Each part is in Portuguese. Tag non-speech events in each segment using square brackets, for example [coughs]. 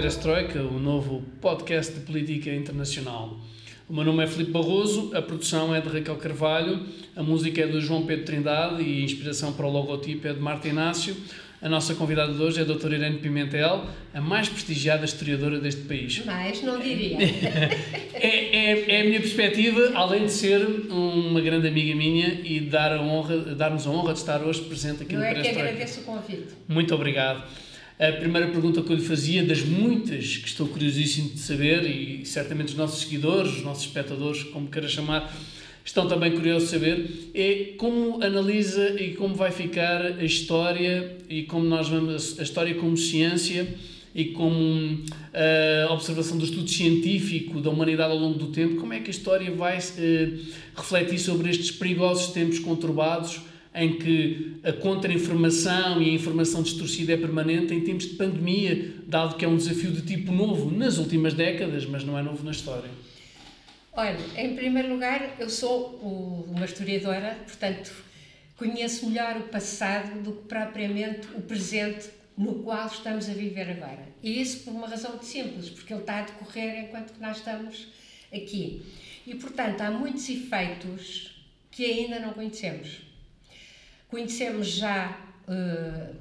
Perestroika, o novo podcast de política internacional. O meu nome é Filipe Barroso, a produção é de Raquel Carvalho, a música é de João Pedro Trindade e a inspiração para o logotipo é de Marta Inácio. A nossa convidada de hoje é a doutora Irene Pimentel, a mais prestigiada historiadora deste país. Mais, não diria. [laughs] é, é, é, a minha perspectiva, além de ser uma grande amiga minha e dar a honra, dar-nos a honra de estar hoje presente aqui Eu no é que Perestroika. agradeço o convite. Muito obrigado. A primeira pergunta que eu lhe fazia, das muitas que estou curiosíssimo de saber, e certamente os nossos seguidores, os nossos espectadores, como queira chamar, estão também curiosos de saber, é como analisa e como vai ficar a história e como nós vamos, a história como ciência e como a observação do estudo científico da humanidade ao longo do tempo, como é que a história vai eh, refletir sobre estes perigosos tempos conturbados em que a contra-informação e a informação distorcida é permanente em tempos de pandemia, dado que é um desafio de tipo novo nas últimas décadas, mas não é novo na história? Olha, em primeiro lugar, eu sou uma historiadora, portanto, conheço melhor o passado do que propriamente o presente no qual estamos a viver agora. E isso por uma razão muito simples, porque ele está a decorrer enquanto que nós estamos aqui. E, portanto, há muitos efeitos que ainda não conhecemos. Conhecemos já uh,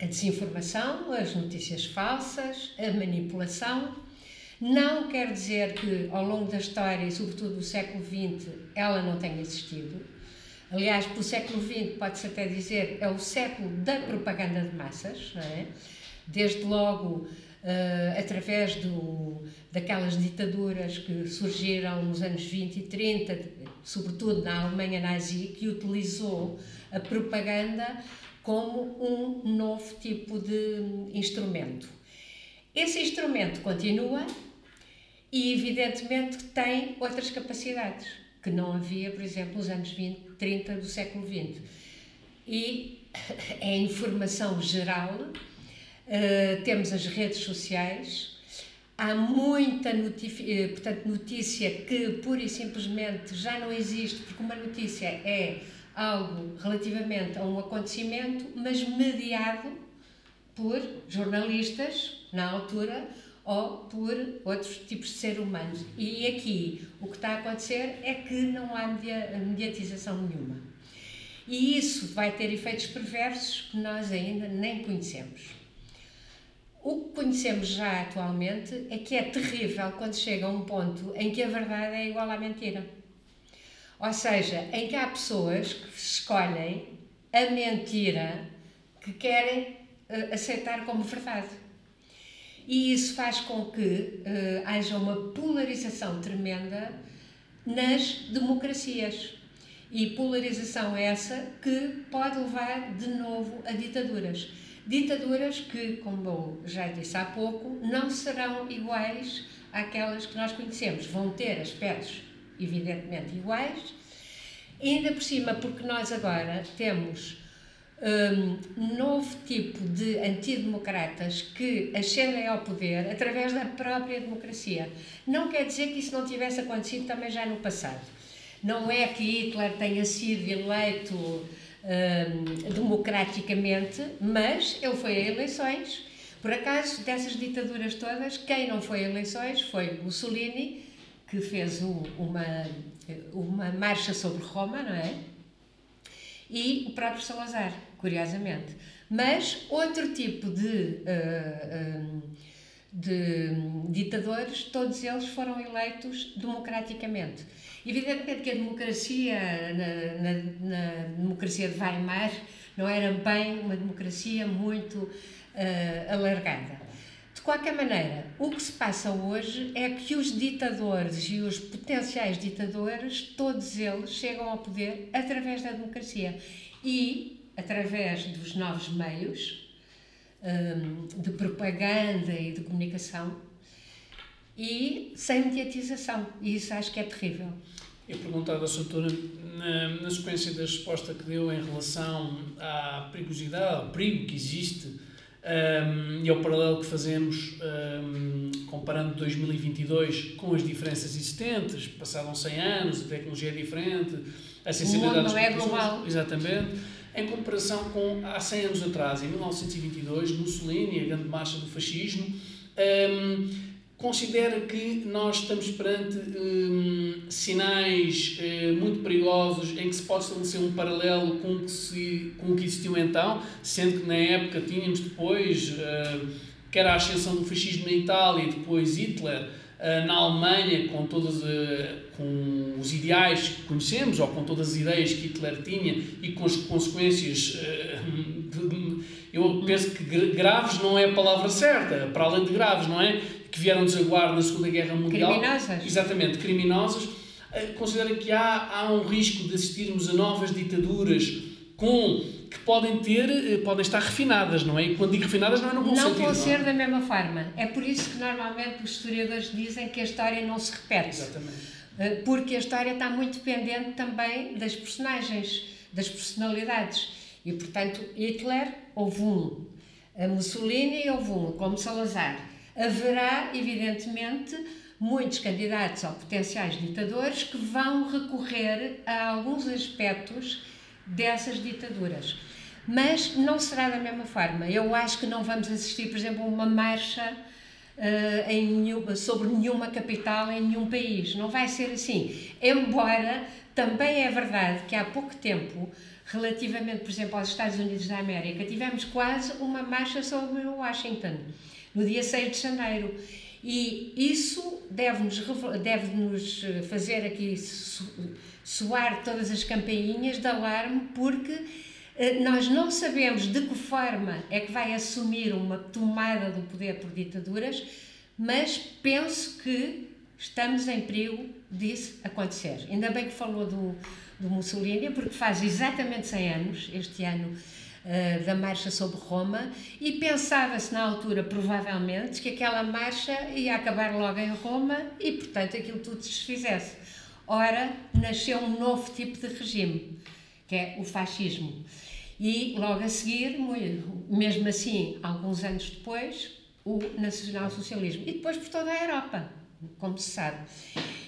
a desinformação, as notícias falsas, a manipulação. Não quer dizer que ao longo da história, e sobretudo do século XX, ela não tenha existido. Aliás, pelo século XX, pode-se até dizer, é o século da propaganda de massas, não é? Desde logo, uh, através do, daquelas ditaduras que surgiram nos anos 20 e 30, sobretudo na Alemanha nazi, que utilizou a propaganda como um novo tipo de instrumento. Esse instrumento continua e, evidentemente, tem outras capacidades que não havia, por exemplo, nos anos 20, 30 do século XX. E [coughs] é a informação geral, uh, temos as redes sociais, há muita notícia, portanto, notícia que pura e simplesmente já não existe, porque uma notícia é algo relativamente a um acontecimento, mas mediado por jornalistas, na altura, ou por outros tipos de seres humanos. E aqui o que está a acontecer é que não há mediatização nenhuma. E isso vai ter efeitos perversos que nós ainda nem conhecemos. O que conhecemos já atualmente é que é terrível quando chega a um ponto em que a verdade é igual à mentira. Ou seja, em que há pessoas que escolhem a mentira que querem uh, aceitar como verdade. E isso faz com que uh, haja uma polarização tremenda nas democracias. E polarização essa que pode levar de novo a ditaduras. Ditaduras que, como já disse há pouco, não serão iguais àquelas que nós conhecemos. Vão ter aspectos evidentemente iguais, ainda por cima porque nós agora temos um novo tipo de antidemocratas que ascendem ao poder através da própria democracia. Não quer dizer que isso não tivesse acontecido também já no passado. Não é que Hitler tenha sido eleito democraticamente, mas ele foi a eleições. Por acaso, dessas ditaduras todas, quem não foi a eleições foi Mussolini, que fez um, uma, uma marcha sobre Roma, não é? E o próprio Salazar, curiosamente. Mas outro tipo de, uh, uh, de ditadores, todos eles foram eleitos democraticamente. Evidentemente que a democracia, na, na, na democracia de Weimar, não era bem uma democracia muito uh, alargada. De qualquer maneira, o que se passa hoje é que os ditadores e os potenciais ditadores, todos eles chegam ao poder através da democracia e através dos novos meios um, de propaganda e de comunicação e sem mediatização. E isso acho que é terrível. Eu perguntava à doutora, na, na sequência da resposta que deu em relação à perigosidade, ao perigo que existe um, e ao paralelo que fazemos um, comparando 2022 com as diferenças existentes, passaram 100 anos, a tecnologia é diferente, a sensibilidade o não é global. Exatamente. Em comparação com há 100 anos atrás, em 1922, Mussolini, a grande marcha do fascismo, Um, considera que nós estamos perante um, sinais uh, muito perigosos em que se pode estabelecer um paralelo com o que, se, com o que existiu então, sendo que na época tínhamos depois, uh, que era a ascensão do fascismo na Itália e depois Hitler na Alemanha, com, todas, com os ideais que conhecemos, ou com todas as ideias que Hitler tinha e com as consequências, eu penso que graves não é a palavra certa, para além de graves, não é? que vieram desaguar na Segunda Guerra Mundial. Criminosas. Exatamente, criminosas. Eh, considera que há, há um risco de assistirmos a novas ditaduras com que podem ter, eh, podem estar refinadas, não é? E quando digo refinadas não é no bom não sentido. Vão não vão ser da mesma forma. É por isso que normalmente os historiadores dizem que a história não se repete. Exatamente. Eh, porque a história está muito dependente também das personagens, das personalidades. E, portanto, Hitler houve um, a Mussolini houve um, como Salazar haverá, evidentemente, muitos candidatos ou potenciais ditadores que vão recorrer a alguns aspectos dessas ditaduras. Mas não será da mesma forma. Eu acho que não vamos assistir, por exemplo, a uma marcha uh, em nenhum, sobre nenhuma capital em nenhum país. Não vai ser assim. Embora também é verdade que há pouco tempo, relativamente, por exemplo, aos Estados Unidos da América, tivemos quase uma marcha sobre Washington no dia 6 de janeiro. E isso deve-nos deve -nos fazer aqui soar todas as campainhas de alarme, porque eh, nós não sabemos de que forma é que vai assumir uma tomada do poder por ditaduras, mas penso que estamos em perigo disso acontecer. Ainda bem que falou do, do Mussolini, porque faz exatamente 100 anos, este ano uh, da marcha sobre Roma e pensava-se na altura, provavelmente, que aquela marcha ia acabar logo em Roma e, portanto, aquilo tudo se desfizesse. Ora, nasceu um novo tipo de regime, que é o fascismo. E logo a seguir, mesmo assim, alguns anos depois, o nacionalsocialismo. E depois por toda a Europa, como se sabe.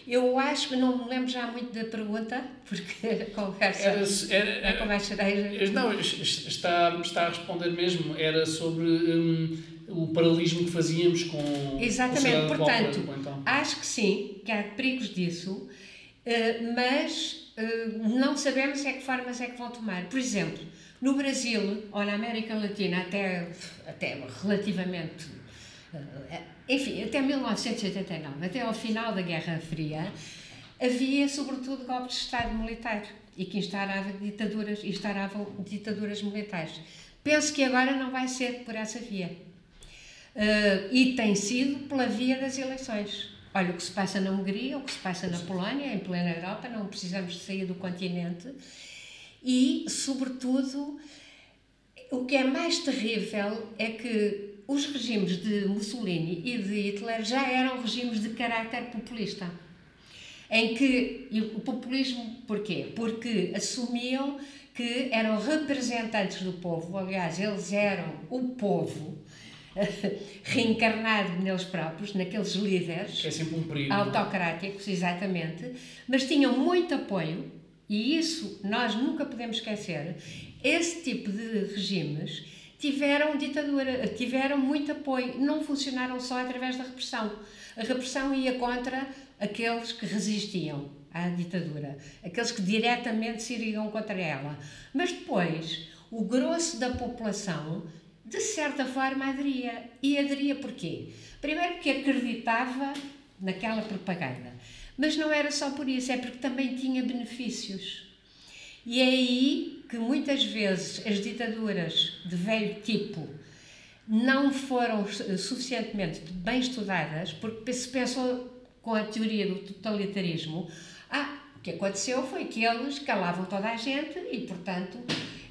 Eu acho que não me lembro já muito da pergunta, porque [laughs] a conversa era, era, era, com mais cereja. Não, está, está a responder mesmo. Era sobre um, o paralelismo que fazíamos com. Exatamente, portanto, então. acho que sim, que há perigos disso, uh, mas não sabemos é que formas é que vão tomar. Por exemplo, no Brasil ou na América Latina, até, até relativamente. Uh, enfim, até 1989, até ao final da Guerra Fria, havia sobretudo golpes de Estado militar e que instaurava ditaduras, instauravam ditaduras militares. Penso que agora não vai ser por essa via. Uh, e tem sido pela via das eleições. Olha o que se passa na Hungria, o que se passa na Polónia, em plena Europa, não precisamos de sair do continente. E, sobretudo, o que é mais terrível é que os regimes de Mussolini e de Hitler já eram regimes de caráter populista. Em que e o populismo, porquê? Porque assumiam que eram representantes do povo, aliás, eles eram o povo [laughs] reencarnado neles próprios, naqueles líderes é sempre um autocráticos, exatamente, mas tinham muito apoio, e isso nós nunca podemos esquecer. Esse tipo de regimes tiveram ditadura, tiveram muito apoio, não funcionaram só através da repressão. A repressão ia contra aqueles que resistiam à ditadura, aqueles que diretamente se iriam contra ela. Mas depois, o grosso da população, de certa forma, aderia. E aderia porquê? Primeiro porque acreditava naquela propaganda. Mas não era só por isso, é porque também tinha benefícios. E é aí que muitas vezes as ditaduras de velho tipo não foram suficientemente bem estudadas, porque se pensou com a teoria do totalitarismo, ah, o que aconteceu foi que eles calavam toda a gente e, portanto,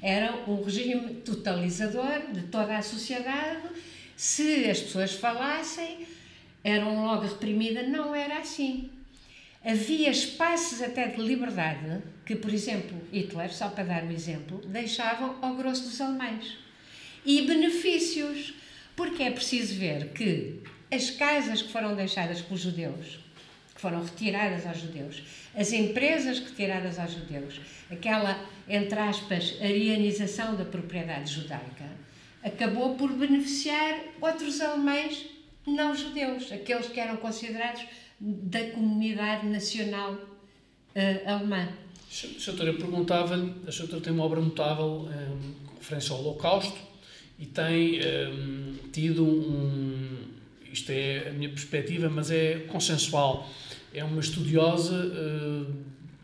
era um regime totalizador de toda a sociedade. Se as pessoas falassem, eram logo reprimidas. Não era assim. Havia espaços até de liberdade que, por exemplo, Hitler, só para dar um exemplo, deixavam ao grosso dos alemães. E benefícios, porque é preciso ver que as casas que foram deixadas pelos judeus, que foram retiradas aos judeus, as empresas retiradas aos judeus, aquela, entre aspas, arianização da propriedade judaica, acabou por beneficiar outros alemães não judeus, aqueles que eram considerados da comunidade nacional uh, alemã. Doutora, perguntava-lhe, a doutora tem uma obra notável um, referência ao Holocausto e tem um, tido um, isto é a minha perspectiva, mas é consensual, é uma estudiosa uh,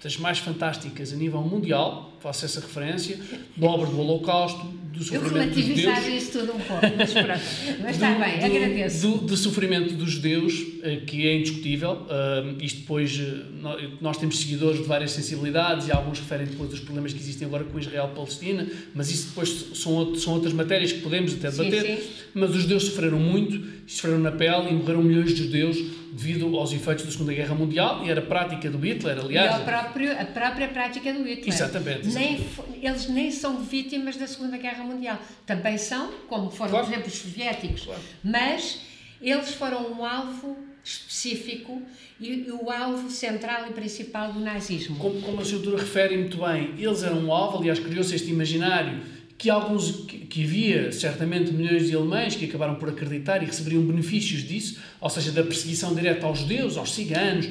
das mais fantásticas a nível mundial, faço essa referência, da obra do Holocausto, do sofrimento dos judeus. isso tudo um pouco, mas pronto. Mas está bem, do, agradeço. Do, do, sofrimento dos judeus, eh, que é indiscutível. Uh, isto depois, eh, nós temos seguidores de várias sensibilidades e alguns referem depois dos problemas que existem agora com Israel-Palestina, mas isso depois são, são outras matérias que podemos até debater. Sim, sim. Mas os judeus sofreram muito, sofreram na pele e morreram milhões de judeus devido aos efeitos da Segunda Guerra Mundial e era a prática do Hitler, aliás. E a própria, a própria prática do Hitler. Exatamente. Nem, eles nem são vítimas da Segunda Guerra Mundial. Também são, como foram, claro. por exemplo, os soviéticos, claro. mas eles foram um alvo específico e, o alvo central e principal do nazismo. Como, como a senhora refere muito bem, eles eram um alvo, aliás, criou-se este imaginário que alguns que, havia certamente milhões de alemães que acabaram por acreditar e receberiam benefícios disso, ou seja, da perseguição direta aos judeus, aos ciganos,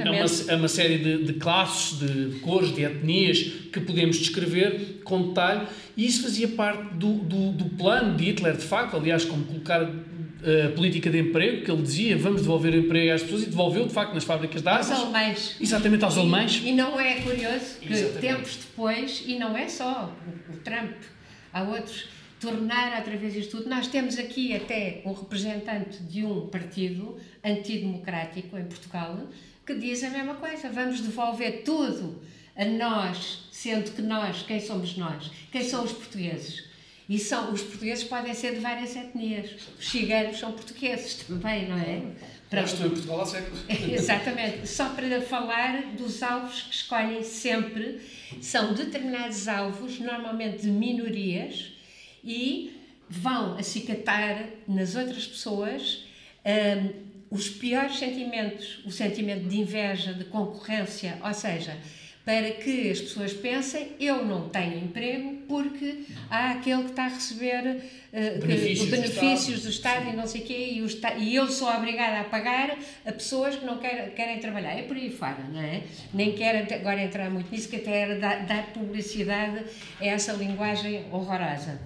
a uma, a uma série de, de classes, de, de, cores, de etnias que podemos descrever com detalhe, e isso fazia parte do, do, do plano de Hitler, de facto, aliás, como colocar a política de emprego, que ele dizia vamos devolver o emprego às pessoas e devolveu de facto nas fábricas de armas. Aos alemães. Exatamente, aos e, alemães. E não é curioso que Exatamente. tempos depois, e não é só o, o Trump, há outros, tornar outra vez isto tudo. Nós temos aqui até um representante de um partido antidemocrático em Portugal que diz a mesma coisa, vamos devolver tudo a nós, sendo que nós, quem somos nós? Quem são os portugueses? E são, os portugueses podem ser de várias etnias. Os ciganos são portugueses também, não é? Para... estou em Portugal há séculos. [laughs] Exatamente. Só para falar dos alvos que escolhem sempre, são determinados alvos, normalmente de minorias, e vão acicatar nas outras pessoas um, os piores sentimentos, o sentimento de inveja, de concorrência, ou seja, para que as pessoas pensem eu não tenho emprego porque há aquele que está a receber uh, benefícios, benefícios do, Estado. do, Estado. e não sei o quê e, o, e eu sou obrigada a pagar a pessoas que não querem, querem trabalhar. É por aí fora, não é? Nem quero agora entrar muito nisso, que até era dar, dar publicidade a essa linguagem horrorosa.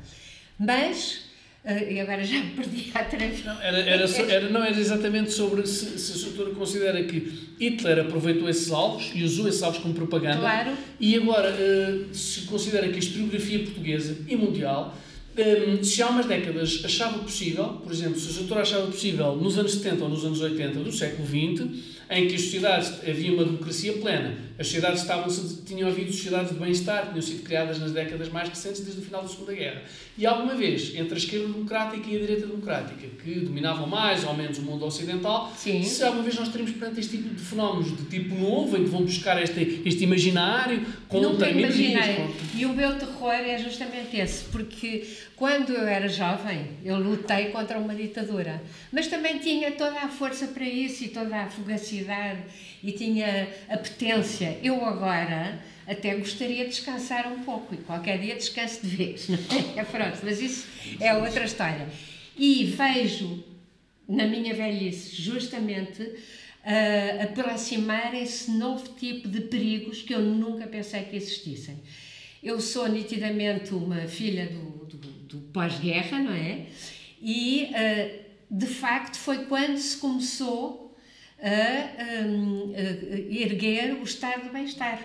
Mas e agora já [laughs] me perdi a três. Não, era, era, era, não era exatamente sobre se, se a doutora considera que Hitler aproveitou esses alvos e usou esses alvos como propaganda. Claro. E agora, uh, se considera que a historiografia portuguesa e mundial, eh, se há umas décadas achava possível, por exemplo, se a doutora achava possível nos anos 70 ou nos anos 80 do século XX, em que as sociedades havia uma democracia plena. As sociedades estavam tinham havido sociedades de bem-estar, tinham sido criadas nas décadas mais recentes, desde o final da Segunda Guerra. E alguma vez, entre a esquerda democrática e a direita democrática, que dominavam mais ou menos o mundo ocidental, Sim. se alguma vez nós teremos perante este tipo de fenómenos de tipo novo, em que vão buscar este, este imaginário contra minorias. E o meu terror é justamente esse, porque quando eu era jovem, eu lutei contra uma ditadura, mas também tinha toda a força para isso e toda a fugacidade e tinha apetência. Eu agora até gostaria de descansar um pouco e qualquer dia descanso de vez, não é? [laughs] é pronto, mas isso é outra história. E vejo na minha velhice justamente uh, aproximarem-se novo tipo de perigos que eu nunca pensei que existissem. Eu sou nitidamente uma filha do, do, do pós-guerra, não é? E uh, de facto foi quando se começou a, um, a erguer o estado de bem-estar.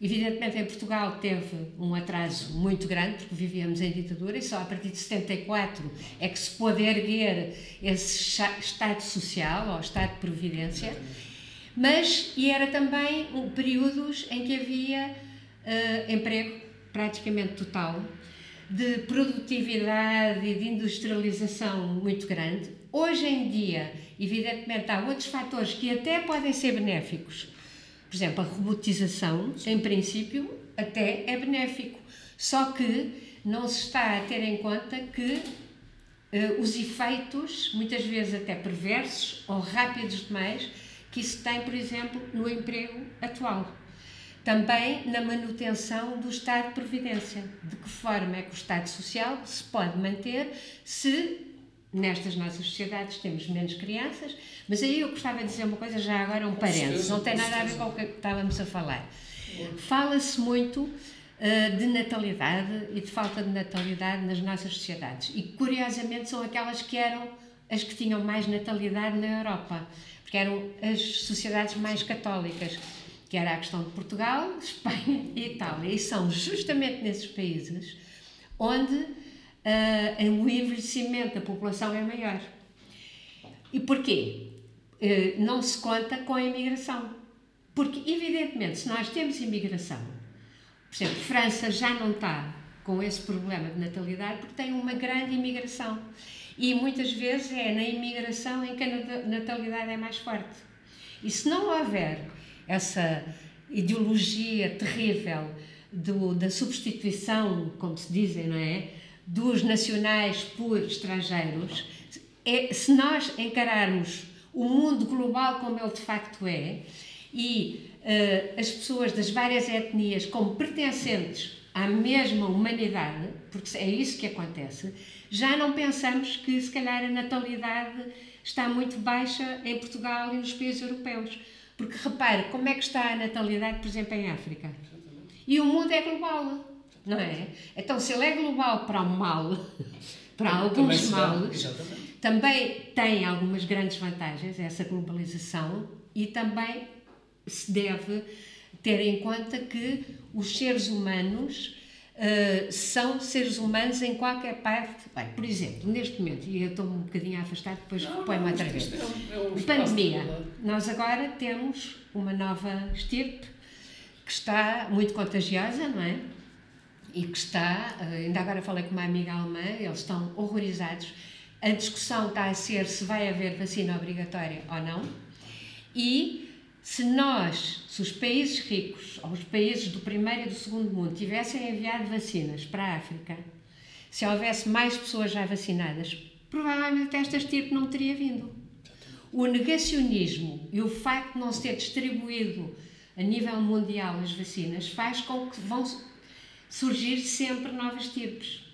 Evidentemente, em Portugal teve um atraso muito grande, porque vivíamos em ditadura, e só a partir de 74 é que se pôde erguer esse Estado Social, ou Estado de Providência. Mas, e era também um, períodos em que havia uh, emprego praticamente total, de produtividade e de industrialização muito grande. Hoje em dia, evidentemente, há outros fatores que até podem ser benéficos por exemplo, a robotização, em princípio, até é benéfico. Só que não se está a ter em conta que uh, os efeitos, muitas vezes até perversos ou rápidos demais, que isso tem, por exemplo, no emprego atual. Também na manutenção do Estado de Previdência. De que forma é que o Estado Social se pode manter se nestas nossas sociedades temos menos crianças, mas aí eu gostava de dizer uma coisa, já agora um parênteses, não tem nada a ver com o que estávamos a falar. Fala-se muito uh, de natalidade e de falta de natalidade nas nossas sociedades. E curiosamente são aquelas que eram as que tinham mais natalidade na Europa, porque eram as sociedades mais católicas, que era a questão de Portugal, [laughs] Espanha e Itália, e são justamente nesses países onde uh, o envelhecimento da população é maior. E porquê? Uh, não se conta com a imigração. Porque, evidentemente, se nós temos imigração, por exemplo, França já não está com esse problema de natalidade porque tem uma grande imigração. E muitas vezes é na imigração em que a natalidade é mais forte. E se não houver essa ideologia terrível do, da substituição, como se dizem, não é? Dos nacionais por estrangeiros, é, se nós encararmos o mundo global como ele de facto é e uh, as pessoas das várias etnias como pertencentes à mesma humanidade, porque é isso que acontece, já não pensamos que se calhar a natalidade está muito baixa em Portugal e nos países europeus. Porque repare, como é que está a natalidade, por exemplo, em África? E o mundo é global não é? Então, se ele é global para o mal, [laughs] para alguns males, também tem algumas grandes vantagens, essa globalização, e também se deve ter em conta que os seres humanos uh, são seres humanos em qualquer parte. Bem, por exemplo, neste momento, e eu estou um bocadinho afastado, depois reponho-me outra vez. É um, é um Pandemia. Nós agora temos uma nova estirpe que está muito contagiosa, não é? E que está, eh, ainda agora falei com uma amiga alemã, eles estão horrorizados. A discussão está a ser se vai haver vacina obrigatória ou não. E se nós, se os países ricos, ou os países do primeiro e do segundo mundo, tivessem enviado vacinas para a África, se houvesse mais pessoas já vacinadas, provavelmente esta estirpe não teria vindo. O negacionismo e o facto de não se ter distribuído a nível mundial as vacinas faz com que vão surgir sempre novos tipos.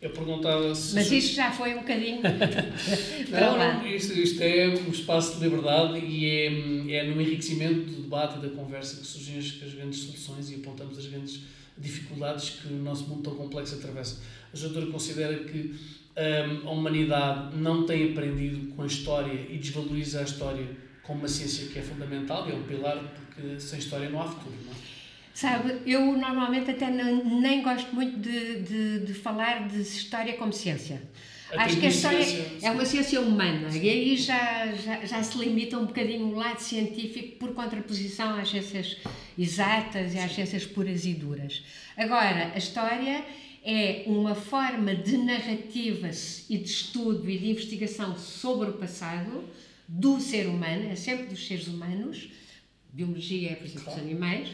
Eu perguntava se. Mas isto já foi um bocadinho. [laughs] não, não, isto, isto é um espaço de liberdade e é, é no enriquecimento do debate e da conversa que surgem as, as grandes soluções e apontamos as grandes dificuldades que o nosso mundo tão complexo atravessa. A doutora considera que um, a humanidade não tem aprendido com a história e desvaloriza a história como uma ciência que é fundamental e é um pilar, porque sem história não há futuro. Não é? Sabe, eu normalmente até não, nem gosto muito de, de, de, falar de história como ciência. Até Acho que a história ciência, é uma ciência humana sim. e aí já, já, já, se limita um bocadinho o lado científico por contraposição às ciências exatas e às ciências puras e duras. Agora, a história é uma forma de narrativa e de estudo e de investigação sobre o passado do ser humano, é sempre dos seres humanos, biologia é, por exemplo, dos animais,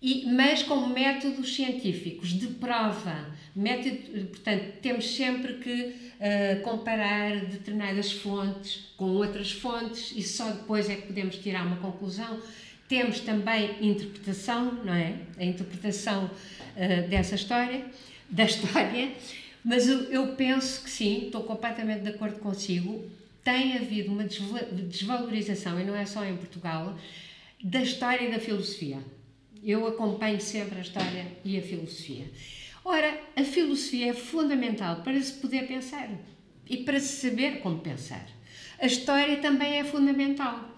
e, mas com métodos científicos de prova. Método, portanto, temos sempre que uh, comparar determinadas fontes com outras fontes e só depois é que podemos tirar uma conclusão. Temos também interpretação, não é? A interpretação uh, dessa história, [laughs] da história, mas eu, eu penso que sim, estou completamente de acordo consigo. Tem havido uma desvalorização, e não é só em Portugal, da história e da filosofia eu acompanho sempre a história e a filosofia. Ora, a filosofia é fundamental para se poder pensar e para se saber como pensar. A história também é fundamental,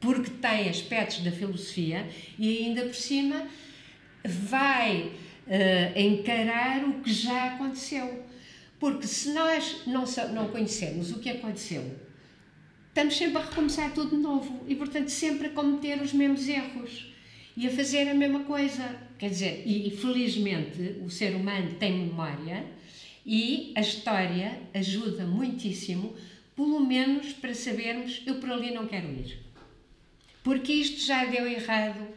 porque tem aspectos da filosofia e ainda por cima vai uh, encarar o que já aconteceu. Porque se nós não, não conhecermos o que aconteceu, estamos sempre a recomeçar tudo de novo e, portanto, sempre a cometer os mesmos erros e a fazer a mesma coisa. Quer dizer, e, felizmente o ser humano tem memória e a história ajuda muitíssimo, pelo menos para sabermos eu por ali não quero ir. Porque isto já deu errado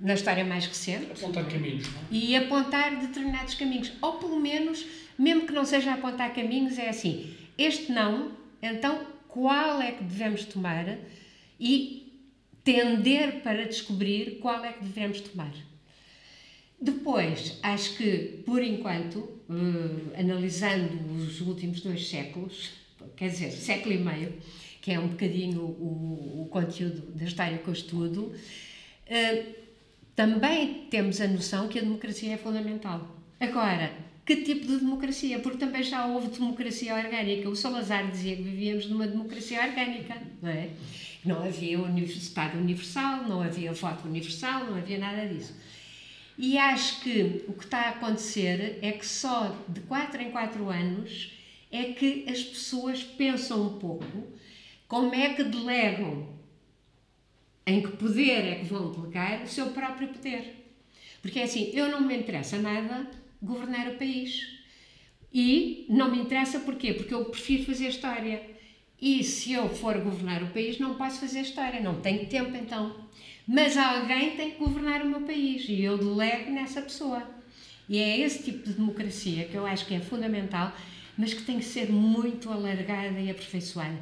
na história mais recente. Apontar caminhos. Não? É? E apontar determinados caminhos. Ou pelo menos, mesmo que não seja apontar caminhos, é assim: este não, então qual é que devemos tomar? E tender para descobrir qual é que devemos tomar. Depois, acho que, por enquanto, uh, analisando os últimos dois séculos, quer dizer, século e meio, que é um bocadinho o, o conteúdo da história que eu estudo, uh, também temos a noção que a democracia é fundamental. Agora, que tipo de democracia? Porque também já houve democracia orgânica. O Salazar dizia que vivíamos numa democracia orgânica, não é? Não havia Estado universal, não havia voto universal, não havia nada disso. E acho que o que está a acontecer é que só de 4 em 4 anos é que as pessoas pensam um pouco como é que delegam, em que poder é que vão delegar o seu próprio poder. Porque é assim, eu não me interessa nada governar o país. E não me interessa porquê? Porque eu prefiro fazer história. E se eu for governar o país, não posso fazer história, não tenho tempo então. Mas alguém tem que governar o meu país e eu delego nessa pessoa. E é esse tipo de democracia que eu acho que é fundamental, mas que tem que ser muito alargada e aperfeiçoada.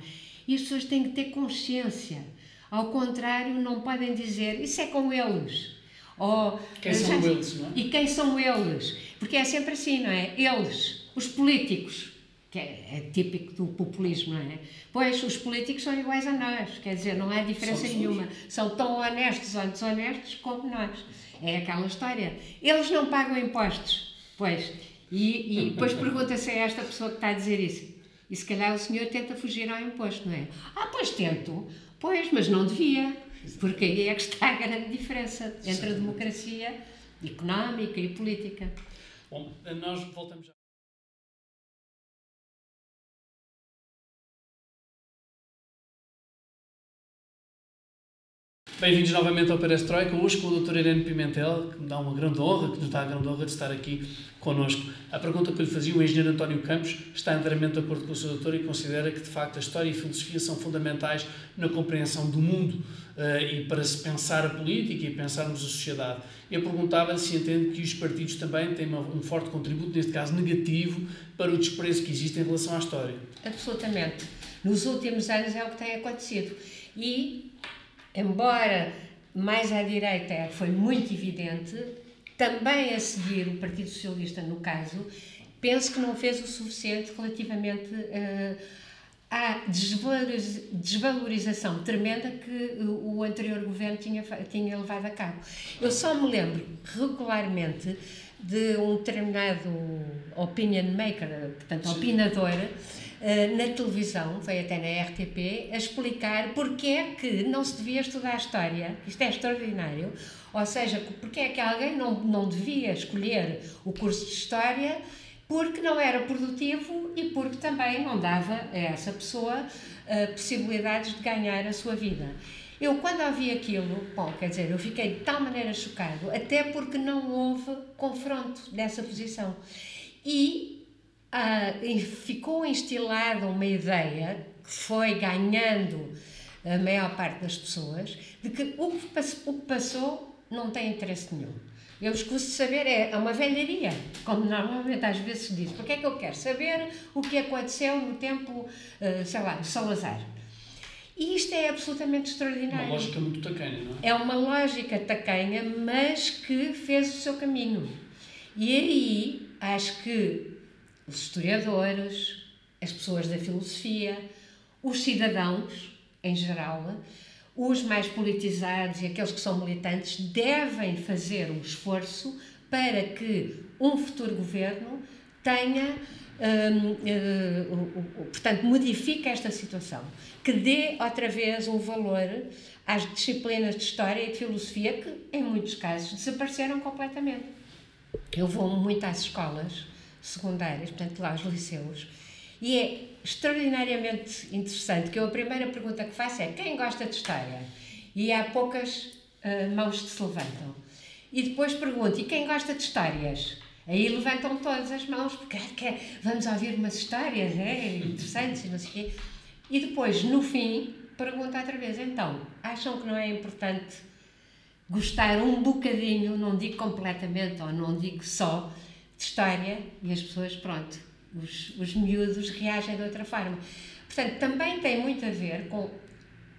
E as pessoas têm que ter consciência. Ao contrário, não podem dizer isso é com eles. Ou, quem são eles, não é? E quem são eles? Porque é sempre assim, não é? Eles, os políticos que é, é, típico do populismo, não é? Pois os políticos são iguais a nós, quer dizer, não há diferença Somos nenhuma. São tão honestos ou desonestos como nós. É aquela história. Eles não pagam impostos, pois. E, e depois pergunta-se a esta pessoa que está a dizer isso. E se calhar o senhor tenta fugir ao imposto, não é? Ah, pois tento. Pois, mas não devia. Porque aí é que está a grande diferença entre a democracia económica e política. Bom, nós voltamos já. Bem-vindos novamente ao Perestroika, hoje com o Dr. Irene Pimentel, que me dá uma grande honra, que nos dá a grande honra de estar aqui connosco. A pergunta que lhe fazia, o engenheiro António Campos está inteiramente de acordo com o Sr. doutor e considera que, de facto, a história e a filosofia são fundamentais na compreensão do mundo uh, e para se pensar a política e pensarmos a sociedade. Eu perguntava-lhe se entende que os partidos também têm um forte contributo, neste caso negativo, para o desprezo que existe em relação à história. Absolutamente. Nos últimos anos é o que tem acontecido. E embora mais à direita foi muito evidente, também a seguir o Partido Socialista, no caso, penso que não fez o suficiente relativamente uh, à desvalorização tremenda que o anterior governo tinha, tinha levado a cabo. Eu só me lembro regularmente de um determinado opinion maker, portanto, Sim. opinador, eh, na televisão, foi até na RTP, a explicar porque é que não se devia estudar História. Isto é extraordinário. Ou seja, porque é que alguém não, não devia escolher o curso de História porque não era produtivo e porque também não dava a essa pessoa uh, possibilidades de ganhar a sua vida. Eu, quando ouvi aquilo, bom, quer dizer, eu fiquei de tal maneira chocado, até porque não houve confronto dessa posição. E ah, ficou instilada uma ideia que foi ganhando a maior parte das pessoas de que o que passou, o que passou não tem interesse nenhum. Eu escuso de saber, é, é uma velharia, como normalmente às vezes se diz. Porque é que eu quero saber o que aconteceu no tempo, ah, sei lá, de Salazar? E isto é absolutamente extraordinário. Uma lógica muito tacanha, não é? É uma lógica tacanha, mas que fez o seu caminho. E aí acho que os historiadores, as pessoas da filosofia, os cidadãos em geral, os mais politizados e aqueles que são militantes devem fazer um esforço para que um futuro governo tenha, hum, hum, portanto, modifique esta situação, que dê outra vez um valor às disciplinas de História e de Filosofia que, em muitos casos, desapareceram completamente. Eu vou muito às escolas secundárias, portanto, lá os liceus, e é extraordinariamente interessante que eu a primeira pergunta que faço é quem gosta de História? E há poucas uh, mãos que se levantam. E depois pergunto, e quem gosta de histórias? Aí levantam todas as mãos, porque é, vamos ouvir umas histórias é, interessantes e não sei o quê. E depois, no fim, pergunto outra vez, então, acham que não é importante gostar um bocadinho, não digo completamente ou não digo só, de história e as pessoas, pronto, os, os miúdos reagem de outra forma. Portanto, também tem muito a ver com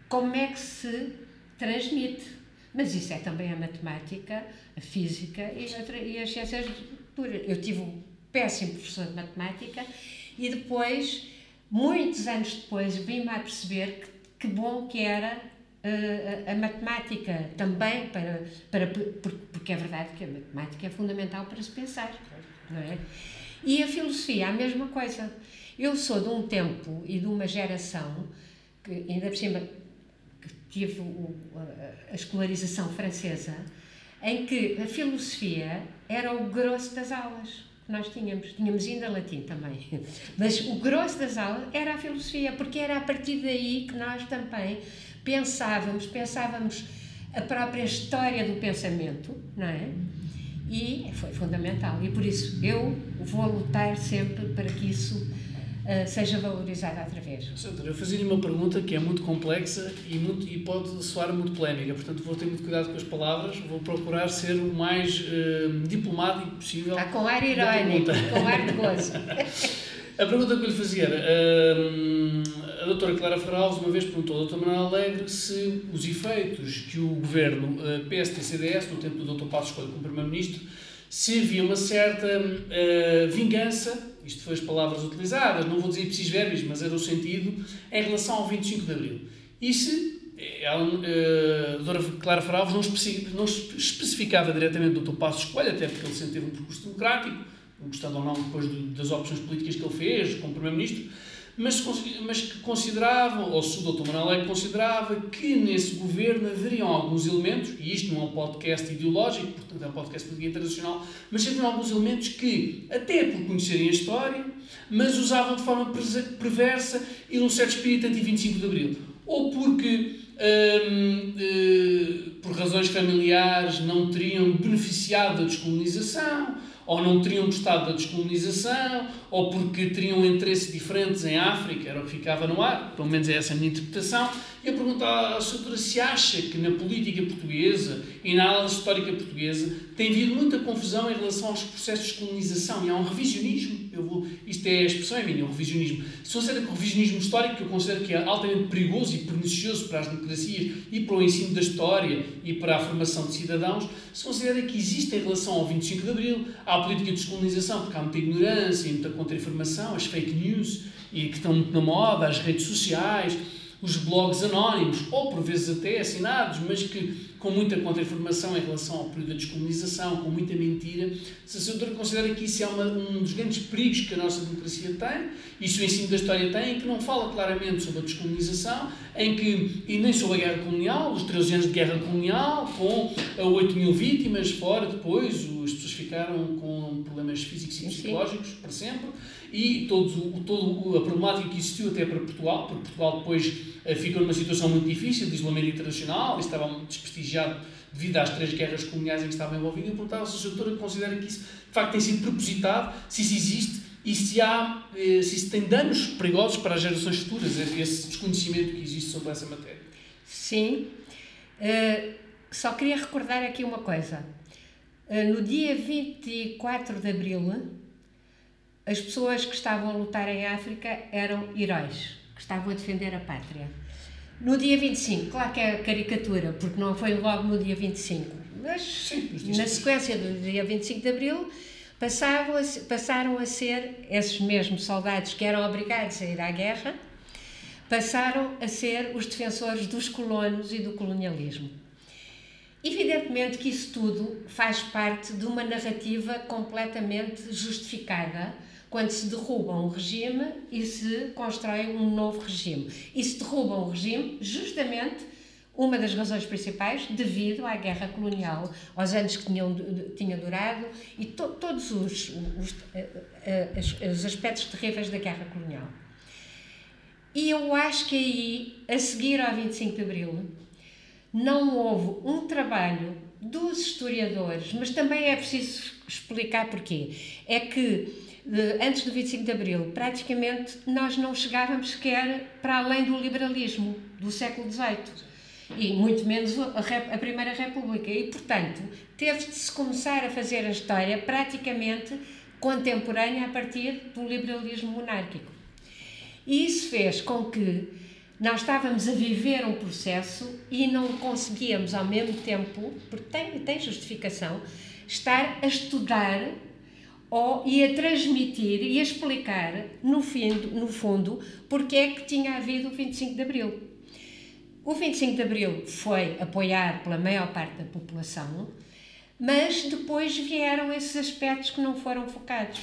como é que se transmite. Mas isso é também a matemática, a física e, outra, e as ciências puras. Eu tive um péssimo professor de matemática e depois muitos anos depois, vim-me a perceber que, que bom que era uh, a, a, matemática também, para, para, porque é verdade que a matemática é fundamental para se pensar, é? E a filosofia, a mesma coisa. Eu sou de um tempo e de uma geração que, ainda por cima, tive o, a escolarização francesa, em que a filosofia era o grosso das aulas que nós tínhamos. Tínhamos ainda latim também. [laughs] Mas o grosso das aulas era a filosofia, porque era a partir daí que nós também pensávamos, pensávamos a própria história do pensamento, não é? E foi fundamental. E por isso eu vou lutar sempre para que isso uh, seja valorizado outra vez. Doutora, eu fazia-lhe uma pergunta que é muito complexa e, muito, e pode soar muito polémica, portanto vou ter muito cuidado com as palavras, vou procurar ser o mais uh, diplomático possível. Está com ar irónico, com ar de gozo. [laughs] A pergunta que eu lhe fazia era: uh, a doutora Clara Ferraz uma vez perguntou ao doutor Manuel Alegre se os efeitos que o governo PSD-CDS, no tempo do doutor Passos Coelho como Primeiro-Ministro, se havia uma certa uh, vingança, isto foi as palavras utilizadas, não vou dizer precisos mas era o sentido, em relação ao 25 de Abril. E se ela, uh, a doutora Clara Ferraz não, não especificava diretamente o doutor Passos Coelho, até porque ele sempre teve um percurso democrático, gostando ou não depois de, das opções políticas que ele fez como Primeiro-Ministro, mas, mas que consideravam, ou se o Dr. Manuel Leite considerava, que nesse governo haveriam alguns elementos, e isto não é um podcast ideológico, portanto é um podcast político internacional, mas haveriam alguns elementos que, até por conhecerem a história, mas usavam de forma perversa e num certo espírito anti-25 de Abril. Ou porque, hum, eh, por razões familiares, não teriam beneficiado da descolonização, ou não teriam gostado da descolonização, ou porque teriam interesses diferentes em África, era o que ficava no ar, pelo menos é essa a minha interpretação. E eu pergunto à doutora se acha que na política portuguesa e na análise histórica portuguesa tem havido muita confusão em relação aos processos de colonização. E há um revisionismo, eu vou, isto é a expressão é minha, o revisionismo. Se considera que o revisionismo histórico, que eu considero que é altamente perigoso e pernicioso para as democracias e para o ensino da história e para a formação de cidadãos, se considera que existe em relação ao 25 de Abril, à política de descolonização, porque há muita ignorância, muita contra-informação, as fake news, e que estão muito na moda, as redes sociais, os blogs anónimos, ou por vezes até assinados, mas que com muita contra-informação em relação ao período da descolonização, com muita mentira, se a senhora considera que isso é uma, um dos grandes perigos que a nossa democracia tem, isso o ensino da história tem, que não fala claramente sobre a descolonização, em que, e nem sobre a guerra colonial, os 13 anos de guerra colonial, com 8 mil vítimas fora depois, as pessoas ficaram com problemas físicos e psicológicos para sempre, e todo, todo a problemática que existiu até para Portugal, porque Portugal depois eh, ficou numa situação muito difícil de isolamento internacional, estava desprestigiado devido às três guerras coloniais em que estava envolvido, e perguntava se a doutora considera que isso de facto tem sido propositado, se isso existe e se, há, eh, se isso tem danos perigosos para as gerações futuras, esse desconhecimento que existe sobre essa matéria. Sim. Uh, só queria recordar aqui uma coisa. Uh, no dia 24 de abril, as pessoas que estavam a lutar em África eram heróis, que estavam a defender a pátria. No dia 25, claro que é caricatura, porque não foi logo no dia 25, mas Sim, na sequência do dia 25 de Abril passaram a, passaram a ser esses mesmos soldados que eram obrigados a ir à guerra, passaram a ser os defensores dos colonos e do colonialismo. Evidentemente que isso tudo faz parte de uma narrativa completamente justificada quando se derruba um regime e se constrói um novo regime. E se derruba um regime, justamente uma das razões principais devido à guerra colonial, aos anos que tinham, tinha durado e to, todos os, os, eh, eh, os aspectos terríveis da guerra colonial. E eu acho que aí, a seguir ao 25 de Abril, não houve um trabalho dos historiadores, mas também é preciso explicar porquê. É que antes do 25 de Abril, praticamente nós não chegávamos sequer para além do liberalismo do século XVIII e muito menos a, Primeira República. E, portanto, teve de se começar a fazer a história praticamente contemporânea a partir do liberalismo monárquico. E isso fez com que nós estávamos a viver um processo e não conseguíamos ao mesmo tempo, porque tem, tem justificação, estar a estudar ou ia transmitir, ia explicar, no, fim, no fundo, porque é que tinha havido o 25 de Abril. O 25 de Abril foi apoiado pela maior parte da população, mas depois vieram esses aspectos que não foram focados.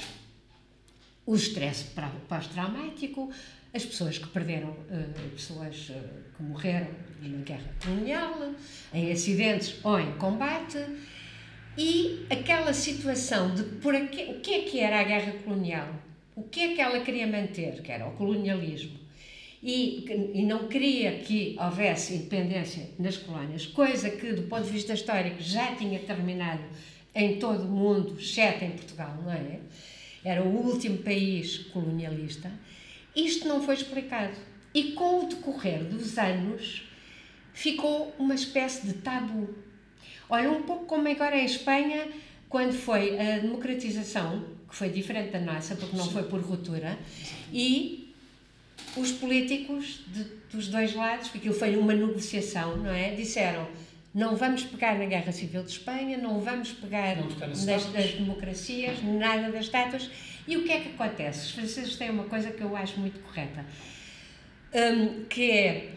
O estresse pós-traumático, as pessoas que perderam, uh, pessoas uh, que morreram na guerra colonial, em acidentes ou em combate, e aquela situação de por aqui, o que é que era a guerra colonial? O que é que ela queria manter? Que era o colonialismo. E, e não queria que houvesse independência nas colónias, coisa que, do ponto de vista histórico, já tinha terminado em todo o mundo, exceto em Portugal, não é? Era o último país colonialista. Isto não foi explicado. E com o decorrer dos anos, ficou uma espécie de tabu Olha, um pouco como agora em Espanha, quando foi a democratização, que foi diferente da nossa, porque não foi por ruptura, e os políticos de, dos dois lados, porque aquilo foi uma negociação, não é? Disseram não vamos pegar na Guerra Civil de Espanha, não vamos pegar não nas, nas democracias, nada das estátuas. E o que é que acontece? Os franceses têm uma coisa que eu acho muito correta, um, que é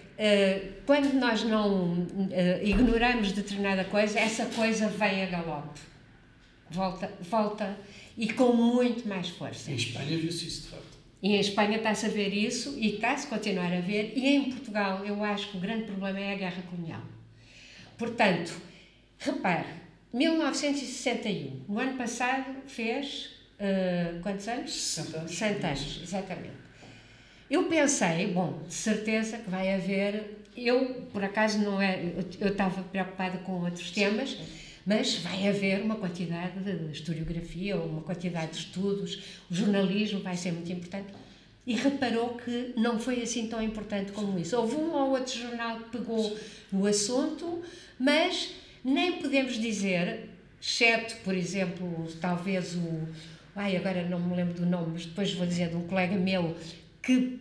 quando nós não uh, ignoramos determinada coisa, essa coisa vem a galope. Volta, volta e com muito mais força. Em Espanha viu-se isso, de facto. E em Espanha está-se a ver isso e está-se a continuar a ver. E em Portugal, eu acho que o grande problema é a guerra colonial. Portanto, repare, 1961, no ano passado fez uh, quantos anos? 60 anos. 60 anos, exatamente. Eu pensei, bom, de certeza que vai haver. Eu, por acaso, não é. Eu estava preocupada com outros temas, mas vai haver uma quantidade de historiografia, uma quantidade de estudos, o jornalismo vai ser muito importante. E reparou que não foi assim tão importante como isso. Houve um ou outro jornal que pegou no assunto, mas nem podemos dizer, exceto, por exemplo, talvez o. Ai, agora não me lembro do nome, mas depois vou dizer de um colega meu que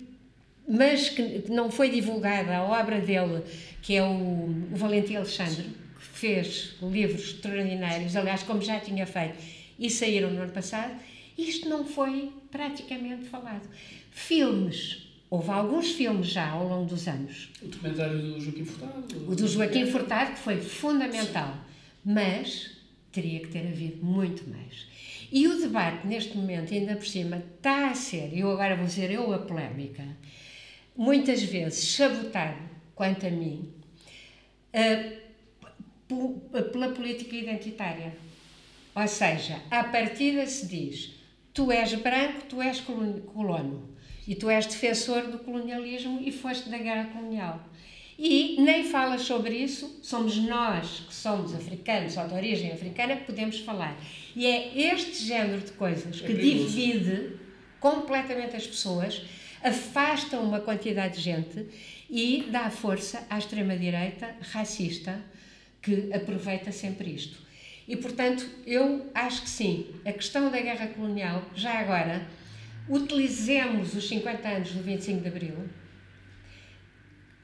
mas que não foi divulgada a obra dele, que é o, o Valentim Alexandre, que fez livros extraordinários, aliás, como já tinha feito, e saíram no ano passado, isto não foi praticamente falado. Filmes, houve alguns filmes já ao longo dos anos. O documentário do Joaquim Furtado? O do Joaquim Furtado, que foi fundamental, mas teria que ter havido muito mais. E o debate, neste momento, ainda por cima, está a ser, eu agora vou dizer eu a polémica, muitas vezes sabotado, quanto a mim, pela política identitária. Ou seja, à partida se diz: tu és branco, tu és colono, e tu és defensor do colonialismo e foste da guerra colonial. E nem falas sobre isso, somos nós que somos africanos ou de origem africana que podemos falar. E é este género de coisas que é divide completamente as pessoas, afasta uma quantidade de gente e dá força à extrema-direita racista que aproveita sempre isto. E, portanto, eu acho que sim, a questão da guerra colonial, já agora, utilizemos os 50 anos do 25 de Abril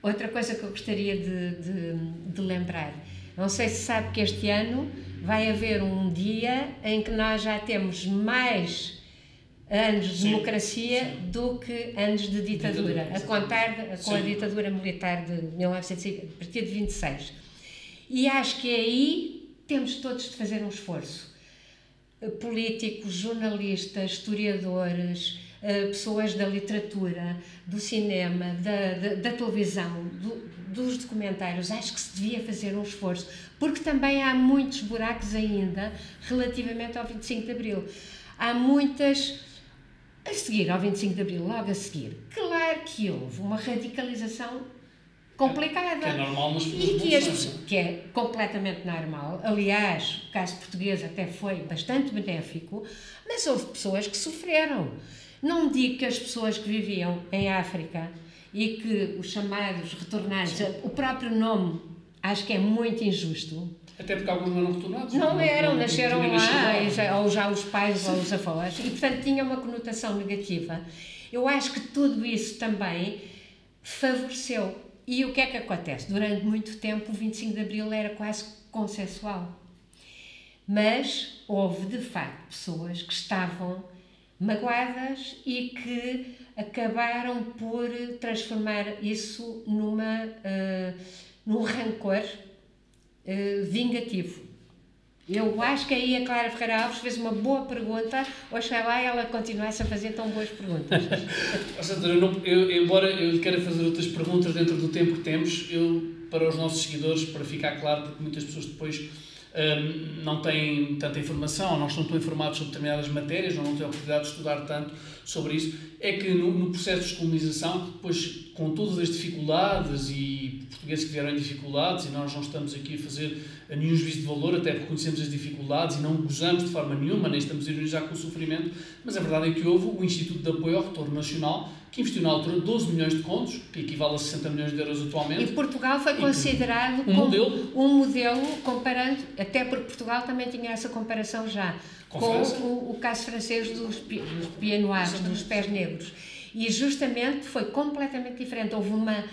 Outra coisa que eu gostaria de, de, de, lembrar, não sei se sabe que este ano vai haver um dia em que nós já temos mais anos de sim, democracia sim. do que anos de ditadura, ditadura a contar com a ditadura militar de 1900, a partir de 26. E acho que aí temos todos de fazer um esforço. Políticos, jornalistas, historiadores, eh, pessoas da literatura, do cinema, da, da, da televisão, do, dos documentários, acho que se devia fazer um esforço, porque também há muitos buracos ainda relativamente ao 25 de Abril. Há muitas. A seguir ao 25 de Abril, logo a seguir, claro que houve uma radicalização complicada. Que é normal nas e que, as, que é completamente normal. Aliás, o caso português até foi bastante benéfico, mas houve pessoas que sofreram. Não digo que as pessoas que viviam em África e que os chamados retornados, o próprio nome, acho que é muito injusto. Até porque alguns não eram retornados. Não, não eram, não, nasceram lá, lá, ou já os pais Sim. ou os avós, e portanto tinha uma conotação negativa. Eu acho que tudo isso também favoreceu. E o que é que acontece? Durante muito tempo, o 25 de Abril era quase consensual. Mas houve, de facto, pessoas que estavam magoadas e que acabaram por transformar isso numa, uh, num rancor uh, vingativo. Eu acho que aí a Clara Ferreira Alves fez uma boa pergunta, oxalá ela continuasse a fazer tão boas perguntas. [laughs] Sandra, eu, eu, embora eu lhe queira fazer outras perguntas dentro do tempo que temos, eu, para os nossos seguidores, para ficar claro, porque muitas pessoas depois não têm tanta informação, não estão tão informados sobre determinadas matérias, não têm a oportunidade de estudar tanto sobre isso, é que no, no processo de descolonização, depois com todas as dificuldades e portugueses que vieram em dificuldades, e nós não estamos aqui a fazer nenhum juízo de valor, até porque conhecemos as dificuldades e não gozamos de forma nenhuma, nem estamos a ironizar com o sofrimento, mas a verdade é que houve o Instituto de Apoio ao Retorno Nacional, que investiu na altura 12 milhões de contos, que equivale a 60 milhões de euros atualmente. E Portugal foi considerado um como modelo. um modelo, comparando, até porque Portugal também tinha essa comparação já, com, com o, o, caso francês dos, dos dos pés negros. E justamente foi completamente diferente. Houve uma,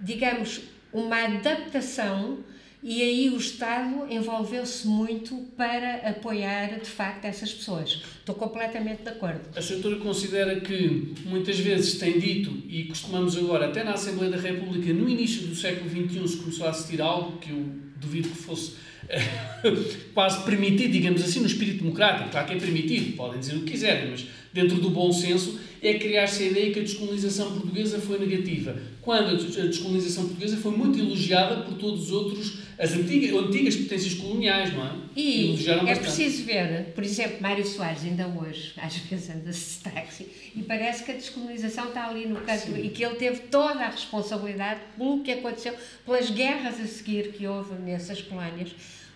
digamos, uma adaptação e aí o Estado envolveu-se muito para apoiar, de facto, essas pessoas. Estou completamente de acordo. A senhora considera que muitas vezes tem dito, e costumamos agora, até na Assembleia da República, no início do século XXI, se começou a assistir algo que eu duvido que fosse [laughs] quase permitido, digamos assim, no espírito democrático. Claro que é permitido, podem dizer o que quiserem, mas dentro do bom senso, é criar-se a ideia que a descolonização portuguesa foi negativa, quando a descolonização portuguesa foi muito elogiada por todos os outros, as antigas, antigas potências coloniais, não é? E é bastante. preciso ver, por exemplo, Mário Soares, ainda hoje, às vezes anda-se de táxi, e parece que a descolonização está ali no canto, e que ele teve toda a responsabilidade pelo que aconteceu, pelas guerras a seguir que houve nessas colónias,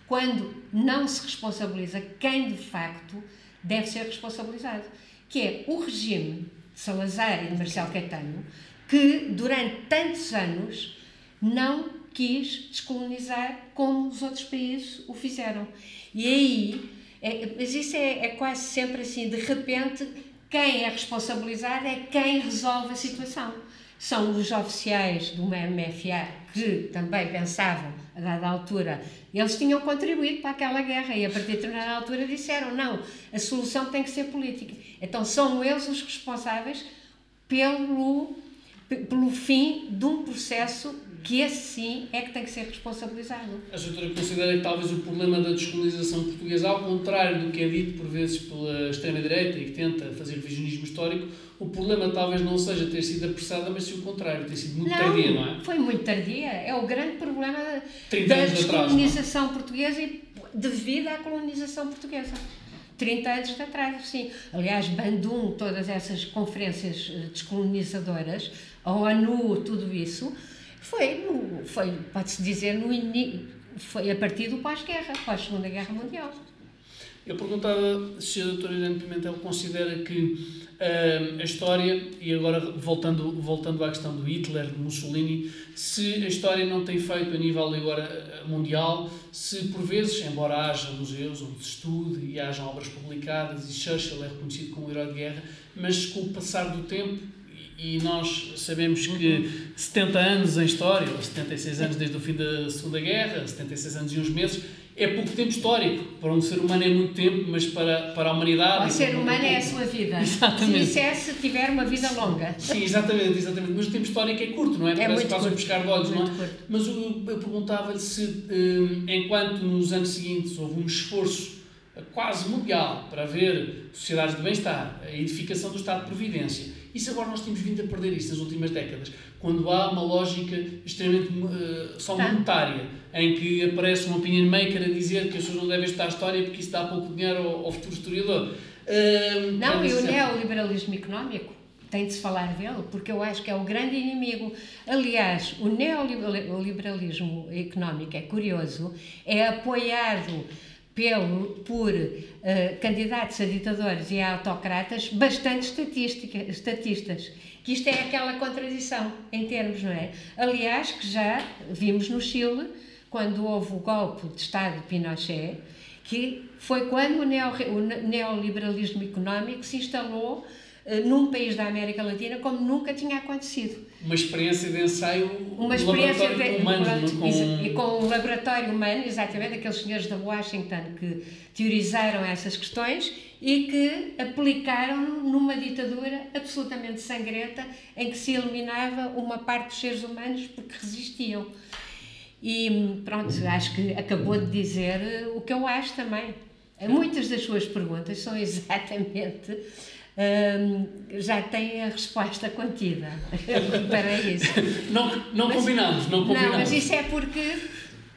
quando não se responsabiliza quem de facto deve ser responsabilizado que é o regime de Salazar e de Marcelo Caetano, que durante tantos anos não quis descolonizar como os outros países o fizeram. E aí, é, mas isso é, é quase sempre assim, de repente, quem é responsabilizado é quem resolve a situação. São os oficiais do MFA que também pensavam, a dada altura, eles tinham contribuído para aquela guerra e a partir de determinada altura disseram não, a solução tem que ser política. Então são eles os responsáveis pelo, pelo fim de um processo que esse sim é que tem que ser responsabilizado. A doutora considera que talvez o problema da descolonização portuguesa, ao contrário do que é dito por vezes pela extrema-direita e que tenta fazer revisionismo histórico, o problema talvez não seja ter sido apressada, mas sim o contrário, ter sido muito não, tardia, não é? Foi muito tardia. É o grande problema da descolonização atrás, portuguesa e devido à colonização portuguesa. 30 anos de atraso, sim. Aliás, Bandung, todas essas conferências eh, descolonizadoras, a ONU, tudo isso, foi, foi pode-se dizer, no foi a partir do pós-guerra, pós-segunda Guerra Mundial. Eu perguntava se a doutora Irene Pimentel considera que uh, a história, e agora voltando, voltando à questão do Hitler, de Mussolini, se a história não tem feito a nível agora mundial, se por vezes, embora haja museus onde se estude e hajam obras publicadas e Churchill é reconhecido como um herói de guerra, mas com o passar do tempo e nós sabemos que 70 anos em história, ou 76 anos desde o fim da Segunda Guerra, 76 anos e uns meses, é pouco tempo histórico. Para um ser humano é muito tempo, mas para, para a humanidade. O ser humano é a sua vida. Exatamente. Se é se tiver uma vida longa. Sim, exatamente, exatamente. Mas o tempo histórico é curto, não é? é Parece quase um pescar de olhos, não é? Curto. Mas eu, eu perguntava-lhe se, um, enquanto nos anos seguintes houve um esforço quase mundial para haver sociedades de bem-estar, a edificação do Estado de Providência, isso agora nós temos vindo a perder isso nas últimas décadas, quando há uma lógica extremamente uh, só tá. monetária, em que aparece um opinion maker a dizer que as pessoas não devem estudar história porque isso dá pouco dinheiro ao, ao futuro historiador. Uh, não, e o neoliberalismo económico? tem de se falar dele, porque eu acho que é o grande inimigo. Aliás, o neoliberalismo económico é curioso, é apoiado pelo, por uh, candidatos a ditadores e a autocratas bastante estatistas. Que isto é aquela contradição em termos, não é? Aliás, que já vimos no Chile, quando houve o golpe de Estado de Pinochet, que foi quando o, neo, o neoliberalismo económico se instalou num país da América Latina como nunca tinha acontecido. Uma experiência de ensaio uma experiência de, humano, pronto, com... E com um laboratório humano, exatamente, aqueles senhores da Washington que teorizaram essas questões e que aplicaram numa ditadura absolutamente sangrenta em que se eliminava uma parte dos seres humanos porque resistiam. E pronto, acho que acabou de dizer eh, o que eu acho também. Muitas das suas perguntas são [laughs] exatamente Já tem a resposta contida [laughs] para isso. Não, não mas, combinamos, não combinamos. Não, mas isso é porque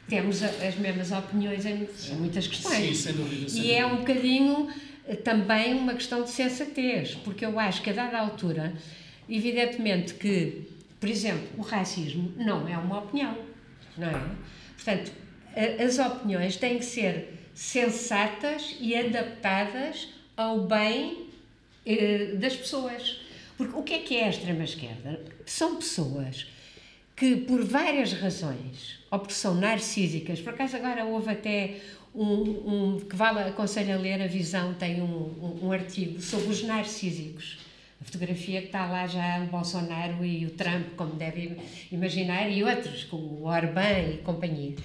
temos as mesmas opiniões em, em muitas questões. Sim, sem dúvida. Sem e dúvida. é um bocadinho eh, também uma questão de sensatez, porque eu acho que a dada altura, evidentemente que, por exemplo, o racismo não é uma opinião, não é? Portanto, as opiniões têm que ser sensatas e adaptadas ao bem das pessoas. Porque o que é que é a extrema-esquerda? São pessoas que, por várias razões, ou porque são narcísicas, por acaso agora houve até um, um que vale, aconselho a ler, a Visão tem um, um, um artigo sobre os narcísicos. A fotografia que está lá já o Bolsonaro e o Trump, como devem imaginar, e outros, como o Orbán e companhia.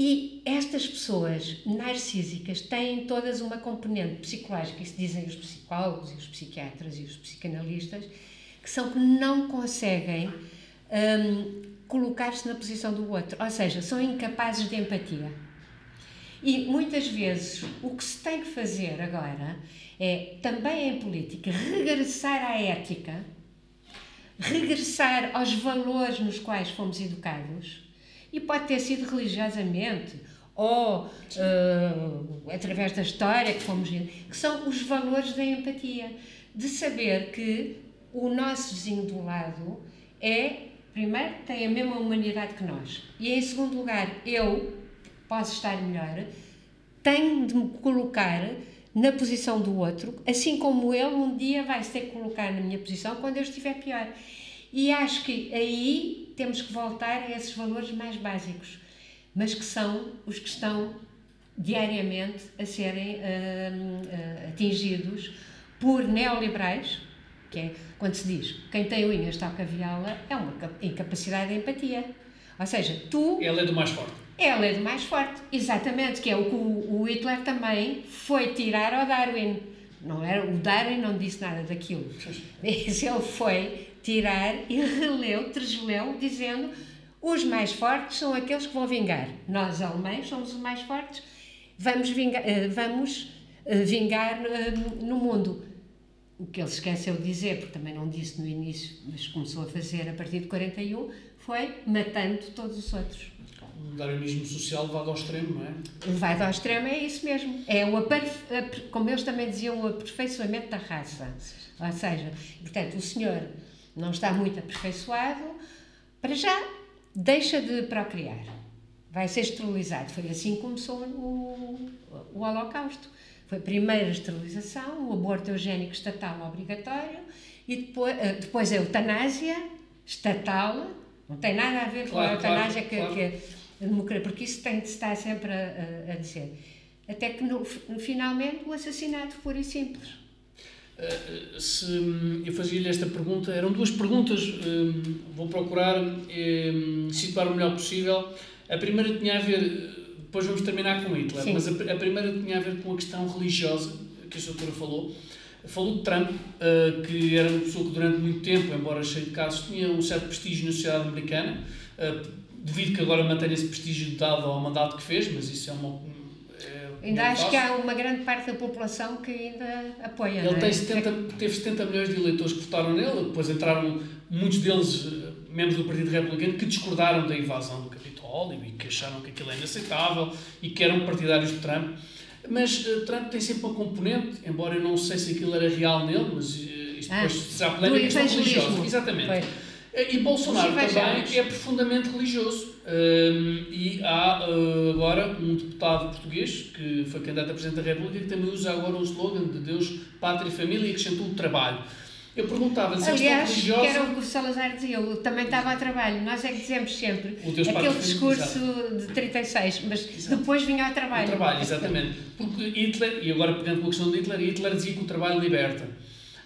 E estas pessoas narcísicas têm todas uma componente psicológica, isso dizem os psicólogos e os psiquiatras e os psicanalistas, que são que não conseguem um, colocar-se na posição do outro, ou seja, são incapazes de empatia. E muitas vezes o que se tem que fazer agora é, também em política, regressar à ética, regressar aos valores nos quais fomos educados e pode ter sido religiosamente ou uh, através da história que fomos que são os valores da empatia, de saber que o nosso vizinho do lado é, primeiro, tem a mesma humanidade que nós, e em segundo lugar, eu posso estar melhor, tenho de me colocar na posição do outro, assim como ele um dia vai se ter que colocar na minha posição quando eu estiver pior. E acho que aí temos que voltar a esses valores mais básicos, mas que são os que estão diariamente a serem uh, uh, atingidos por neoliberais, que é quando se diz quem tem unhas toca viola, é uma incapacidade de empatia. Ou seja, tu. Ela é do mais forte. Ela é do mais forte, exatamente, que é o que o, Hitler também foi tirar ao Darwin. Não era, o Darwin não disse nada daquilo. [laughs] Ele foi tirar e releu, tresleu, dizendo os mais fortes são aqueles que vão vingar. Nós, alemães, somos os mais fortes, vamos vingar, eh, vamos eh, vingar eh, no mundo. O que ele esqueceu de dizer, porque também não disse no início, mas começou a fazer a partir de 41, foi matando todos os outros. Um darwinismo social levado ao extremo, não é? Levado ao extremo é isso mesmo. É o como eles também diziam, o aperfeiçoamento da raça. Ou seja, portanto, o senhor não está muito aperfeiçoado, para já deixa de procriar. Vai ser esterilizado. Foi assim que começou o, o Holocausto. Foi a primeira esterilização, o aborto eugénico estatal obrigatório e depois, eh, depois a eutanásia estatal. Não tem nada a ver claro, com a eutanásia claro, que, claro. que a democracia, porque isso tem de estar sempre a, a, a dizer. Até que no, finalmente o assassinato puro e simples. Eh, se hum, eu fazia-lhe esta pergunta, eram duas perguntas, hum, vou procurar hum, situar o melhor possível. A primeira tinha a ver, depois vamos terminar com Hitler, Sim. mas a, a, primeira tinha a ver com a questão religiosa que a doutora falou. Falou de Trump, eh, que era uma pessoa que durante muito tempo, embora cheio de casos, tinha um certo prestígio na sociedade americana, eh, devido que agora mantenha esse prestígio dado ao mandato que fez, mas isso é uma, Ainda acho que há uma grande parte da população que ainda apoia. Ele é? tem 70, teve 70 milhões de eleitores que votaram nele, depois entraram muitos deles, eh, membros do Partido Republicano, que discordaram da invasão do Capitólio e que acharam que aquilo é inaceitável e que eram partidários de Trump. Mas uh, Trump tem sempre uma componente, embora eu não sei se aquilo era real nele, mas uh, isto depois ah, será polémica, religiosa. Exatamente. Foi. E Bolsonaro também é profundamente religioso. Um, e há uh, agora um deputado português que foi candidato a Presidente da República que também usa agora o slogan de Deus, Pátria e Família e acrescentou o trabalho. Eu perguntava se Aliás, religiosa... que era o que o Salazar dizia, eu também estava a trabalho. Nós é que dizemos sempre aquele discurso de 36, mas Exato. depois vinha ao trabalho. O trabalho, exatamente. Porque Hitler, e agora pegando com a questão de Hitler, Hitler dizia que o trabalho liberta.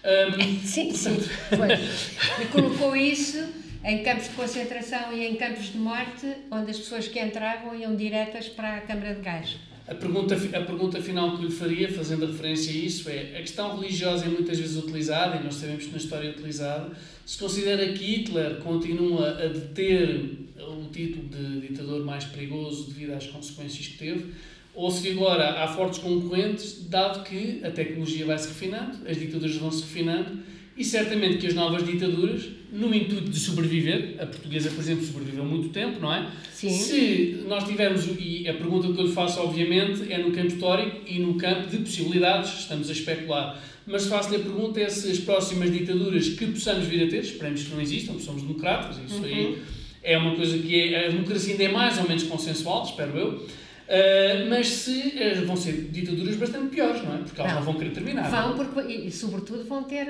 Um, sim, sim, pois. [laughs] E colocou isso em campos de concentração e em campos de morte, onde as pessoas que entravam iam diretas para a Câmara de Gás. A pergunta, a pergunta final que lhe faria, fazendo referência a isso, é: a questão religiosa é muitas vezes utilizada, e nós sabemos que na história é utilizada. Se considera que Hitler continua a deter o título de ditador mais perigoso devido às consequências que teve, ou se agora há fortes concorrentes, dado que a tecnologia vai se refinando, as ditaduras vão se refinando e certamente que as novas ditaduras, no intuito de sobreviver, a portuguesa, por exemplo, sobreviveu muito tempo, não é? Sim. Se nós tivermos, e a pergunta que eu lhe faço, obviamente, é no campo histórico e no campo de possibilidades, estamos a especular. Mas faço-lhe a pergunta é se as próximas ditaduras que possamos vir a ter, esperemos que não existam, somos democratas, isso uhum. aí é uma coisa que é, a democracia ainda é mais ou menos consensual, espero eu, uh, mas se uh, vão ser ditaduras bastante piores, não é? Porque elas não, não vão querer terminar. Vão, porque, e sobretudo vão ter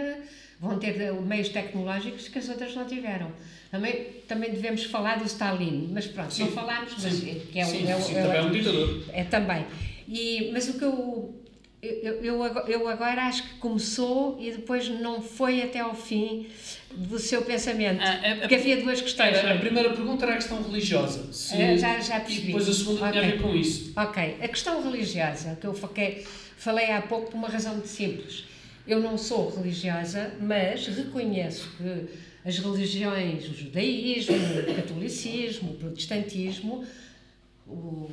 vão ter meios tecnológicos que as outras não tiveram. Também, também devemos falar do Stalin, mas pronto, sim. não falámos, mas sim. que é, sim, é, sim, é, também é um ditador. É também. E, mas o que eu, eu, eu, eu agora acho que começou e depois não foi até ao fim do seu pensamento. Ah, é, porque havia duas questões. a primeira pergunta era a questão religiosa. Se, é, já, já percebi. E depois a segunda okay. tinha a ver com isso. Ok. A questão religiosa, que eu falei, falei há pouco por uma razão muito simples eu não sou religiosa, mas reconheço que as religiões, o judaísmo, o catolicismo, o protestantismo, o,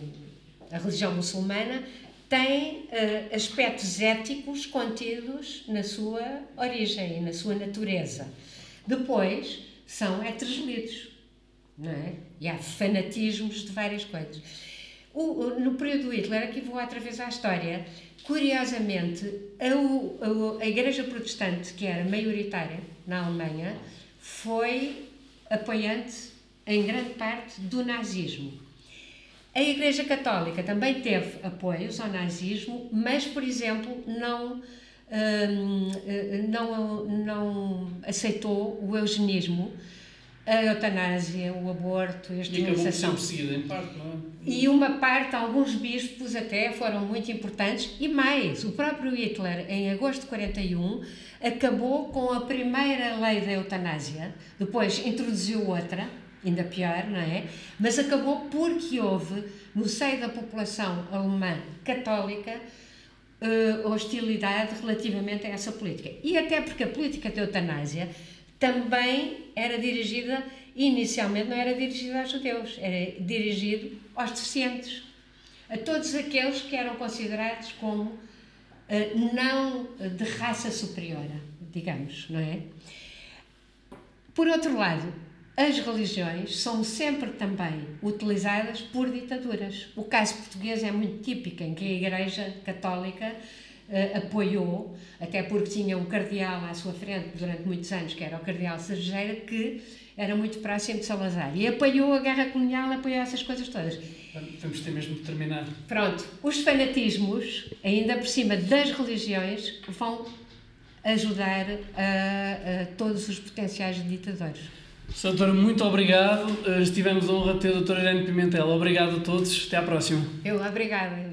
a religião muçulmana, têm uh, aspectos éticos contidos na sua origem e na sua natureza. Depois, são heterogelitos, não é? E há fanatismos de várias coisas. O, o, no período Hitler, aqui vou outra vez à história, Curiosamente, a, a, a Igreja Protestante, que era maioritária na Alemanha, foi apoiante, em grande parte, do nazismo. A Igreja Católica também teve apoios ao nazismo, mas, por exemplo, não, hum, não, não aceitou o eugenismo, a eutanásia, o aborto, a esterilização. E em parte, não é? E uma parte, alguns bispos até foram muito importantes, e mais, o próprio Hitler, em agosto de 41, acabou com a primeira lei da eutanásia, depois introduziu outra, ainda pior, não é? Mas acabou porque houve, no seio da população alemã católica, uh, hostilidade relativamente a essa política. E até porque a política da eutanásia também era dirigida, inicialmente não era dirigida aos judeus, era dirigido aos deficientes, a todos aqueles que eram considerados como uh, não de raça superior, digamos, não é? Por outro lado, as religiões são sempre também utilizadas por ditaduras. O caso português é muito típico, em que a Igreja Católica uh, apoiou, até porque tinha um cardeal à sua frente durante muitos anos, que era o cardeal Sergeira, que era muito próximo de Salazar. E apoiou a guerra colonial, apoiou essas coisas todas. Vamos ter mesmo de terminar. Pronto, os fanatismos, ainda por cima das religiões, vão ajudar a, a todos os potenciais ditadores. Doutora, muito obrigado. Estivemos a honra de ter a doutora Irene Pimentel. Obrigado a todos. Até à próxima. Eu, obrigada.